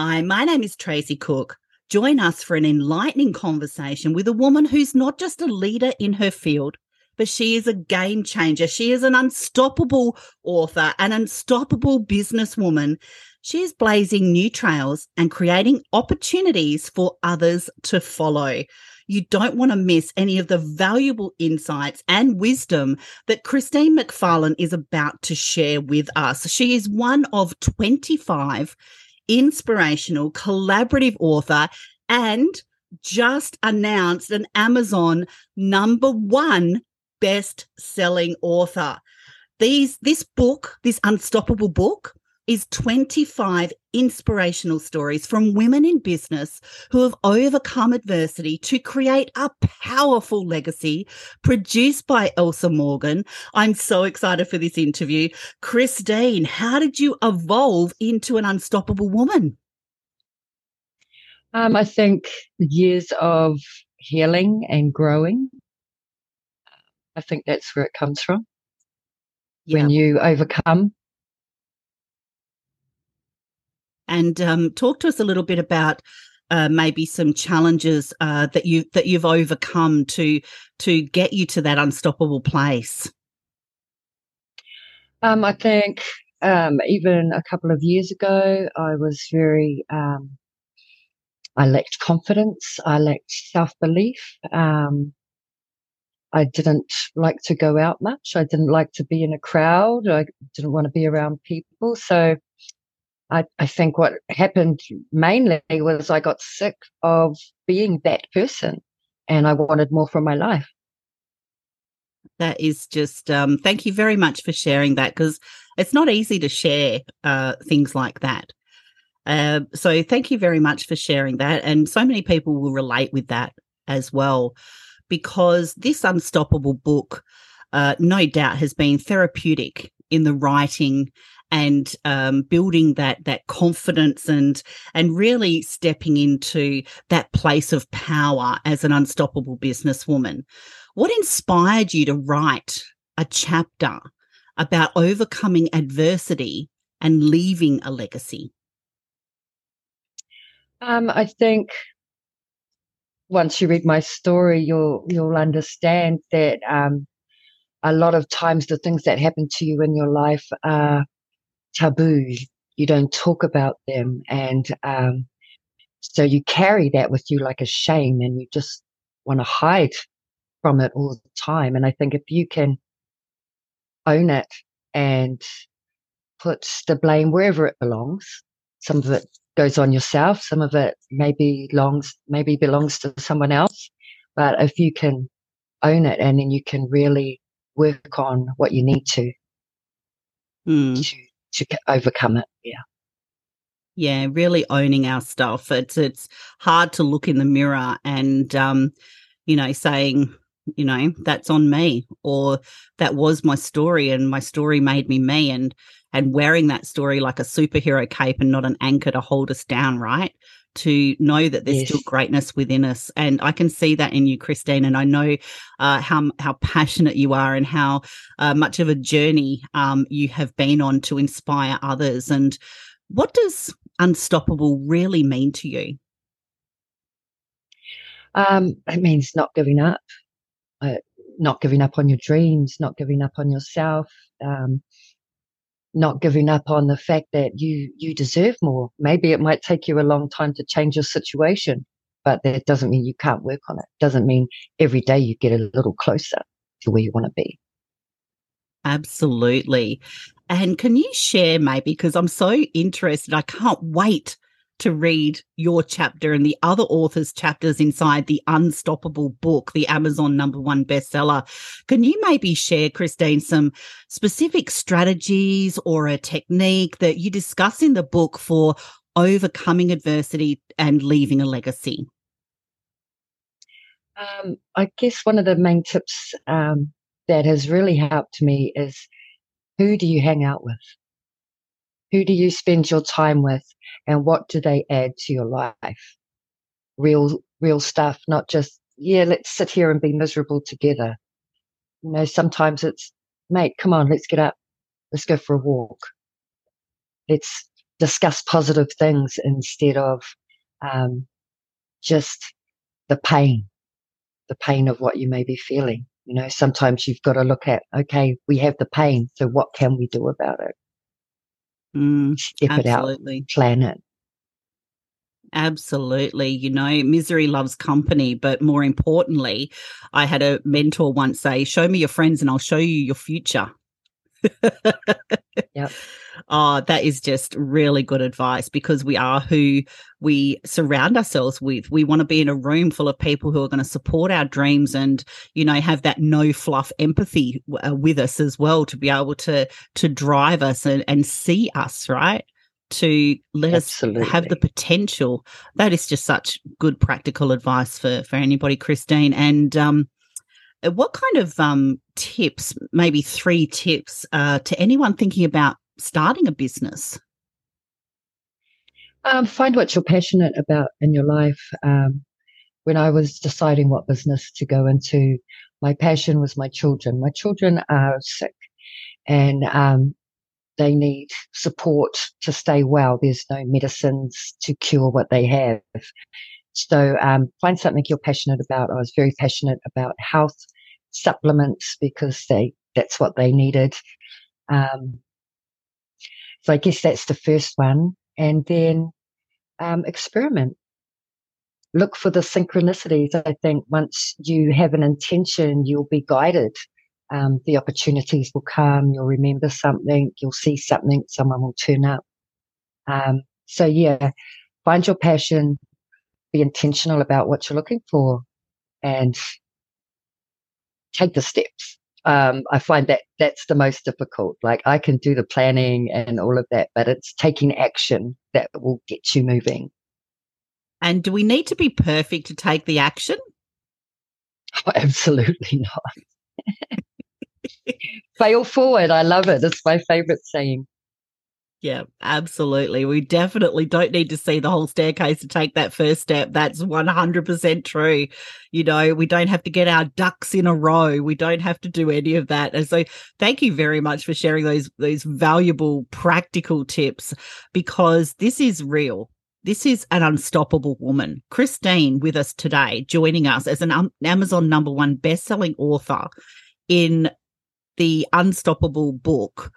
Hi, my name is Tracey Cook. Join us for an enlightening conversation with a woman who's not just a leader in her field, but she is a game changer. She is an unstoppable author, an unstoppable businesswoman. She is blazing new trails and creating opportunities for others to follow. You don't want to miss any of the valuable insights and wisdom that Christine McFarlane is about to share with us. She is one of 25 inspirational, collaborative author and just announced an Amazon number one best selling author. These, this book, this unstoppable book, is 25 inspirational stories from women in business who have overcome adversity to create a powerful legacy produced by Elsa Morgan. I'm so excited for this interview. Christine, how did you evolve into an unstoppable woman? Um, I think years of healing and growing. I think that's where it comes from. Yeah. When you overcome and um, talk to us a little bit about uh, maybe some challenges uh, that you that you've overcome to to get you to that unstoppable place. Um, I think um, even a couple of years ago, I was very um, I lacked confidence. I lacked self belief. Um, I didn't like to go out much. I didn't like to be in a crowd. I didn't want to be around people. So I, I think what happened mainly was I got sick of being that person and I wanted more from my life. That is just, um, thank you very much for sharing that because it's not easy to share uh, things like that. Uh, so thank you very much for sharing that. And so many people will relate with that as well because this unstoppable book, uh, no doubt, has been therapeutic in the writing and um, building that that confidence and and really stepping into that place of power as an unstoppable businesswoman. What inspired you to write a chapter about overcoming adversity and leaving a legacy? Um, I think once you read my story, you'll you'll understand that um, a lot of times the things that happen to you in your life are taboo. You don't talk about them. And um, so you carry that with you like a shame and you just want to hide from it all the time. And I think if you can own it and put the blame wherever it belongs, some of it goes on yourself, some of it maybe belongs maybe belongs to someone else. But if you can own it and then you can really work on what you need to mm. to to overcome it. Yeah. Yeah, really owning our stuff. It's it's hard to look in the mirror and um, you know, saying, you know, that's on me or that was my story and my story made me me and and wearing that story like a superhero cape and not an anchor to hold us down, right? To know that there's yes. still greatness within us. And I can see that in you, Christine. And I know uh, how how passionate you are and how uh, much of a journey um, you have been on to inspire others. And what does unstoppable really mean to you? Um, it means not giving up, uh, not giving up on your dreams, not giving up on yourself. Um, not giving up on the fact that you you deserve more. Maybe it might take you a long time to change your situation, but that doesn't mean you can't work on it. Doesn't mean every day you get a little closer to where you want to be. Absolutely. And can you share maybe because I'm so interested, I can't wait to read your chapter and the other authors' chapters inside the Unstoppable book, the Amazon number one bestseller. Can you maybe share, Christine, some specific strategies or a technique that you discuss in the book for overcoming adversity and leaving a legacy? Um, I guess one of the main tips um, that has really helped me is who do you hang out with? Who do you spend your time with? and what do they add to your life? Real, real stuff, not just, yeah, let's sit here and be miserable together. You know, sometimes it's, mate, come on, let's get up. Let's go for a walk. Let's discuss positive things instead of um, just the pain, the pain of what you may be feeling. You know, sometimes you've got to look at, okay, we have the pain, so what can we do about it? Mm, Step absolutely. it out, plan it. Absolutely. You know, misery loves company, but more importantly, I had a mentor once say, Show me your friends and I'll show you your future. yep. Oh, that is just really good advice because we are who we surround ourselves with. We want to be in a room full of people who are going to support our dreams and, you know, have that no fluff empathy uh, with us as well to be able to to drive us and, and see us, right? To let Absolutely. us have the potential. That is just such good practical advice for for anybody, Christine. And um, uh, what kind of um, tips, maybe three tips, uh, to anyone thinking about starting a business? Um, find what you're passionate about in your life. Um, when I was deciding what business to go into, my passion was my children. My children are sick and um, they need support to stay well. There's no medicines to cure what they have. So um, find something you're passionate about. I was very passionate about health supplements because they that's what they needed. Um, so I guess that's the first one, and then um, experiment. Look for the synchronicities. I think once you have an intention, you'll be guided. Um, the opportunities will come. You'll remember something. You'll see something. Someone will turn up. Um, so yeah, find your passion, be intentional about what you're looking for and take the steps. Um, I find that that's the most difficult. Like I can do the planning and all of that, but it's taking action that will get you moving. And do we need to be perfect to take the action? Oh, absolutely not. Fail forward. I love it. It's my favorite saying. Yeah, absolutely. We definitely don't need to see the whole staircase to take that first step. That's 100% true. You know, we don't have to get our ducks in a row. We don't have to do any of that. And so thank you very much for sharing those those valuable practical tips because this is real. This is an unstoppable woman. Christine with us today, joining us as an Amazon number 1 best-selling author in the Unstoppable book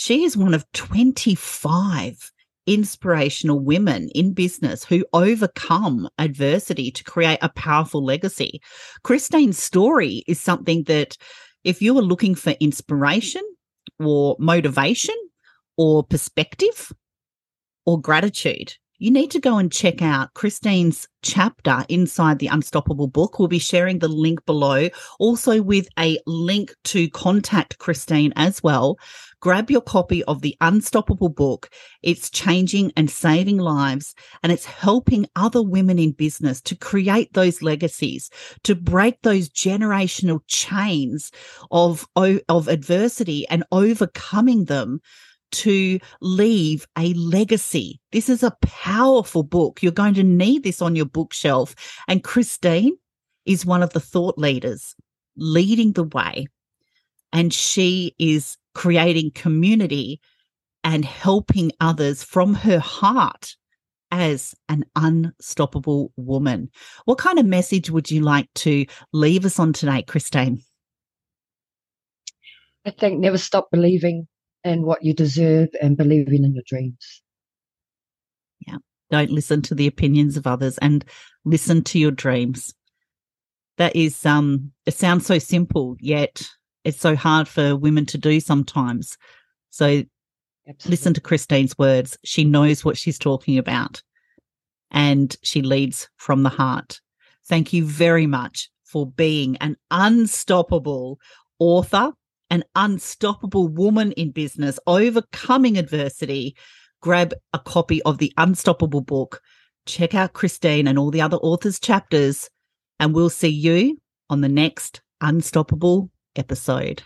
she is one of 25 inspirational women in business who overcome adversity to create a powerful legacy. Christine's story is something that, if you are looking for inspiration or motivation or perspective or gratitude, you need to go and check out Christine's chapter inside the Unstoppable book. We'll be sharing the link below, also with a link to contact Christine as well. Grab your copy of the Unstoppable book. It's changing and saving lives, and it's helping other women in business to create those legacies, to break those generational chains of, of adversity and overcoming them to leave a legacy. This is a powerful book. You're going to need this on your bookshelf. And Christine is one of the thought leaders leading the way. And she is creating community and helping others from her heart as an unstoppable woman. What kind of message would you like to leave us on tonight, Christine? I think never stop believing and what you deserve and believing in your dreams. Yeah. Don't listen to the opinions of others and listen to your dreams. That is um it sounds so simple, yet it's so hard for women to do sometimes. So Absolutely. listen to Christine's words. She knows what she's talking about and she leads from the heart. Thank you very much for being an unstoppable author an unstoppable woman in business, overcoming adversity, grab a copy of the Unstoppable book, check out Christine and all the other authors' chapters, and we'll see you on the next Unstoppable episode.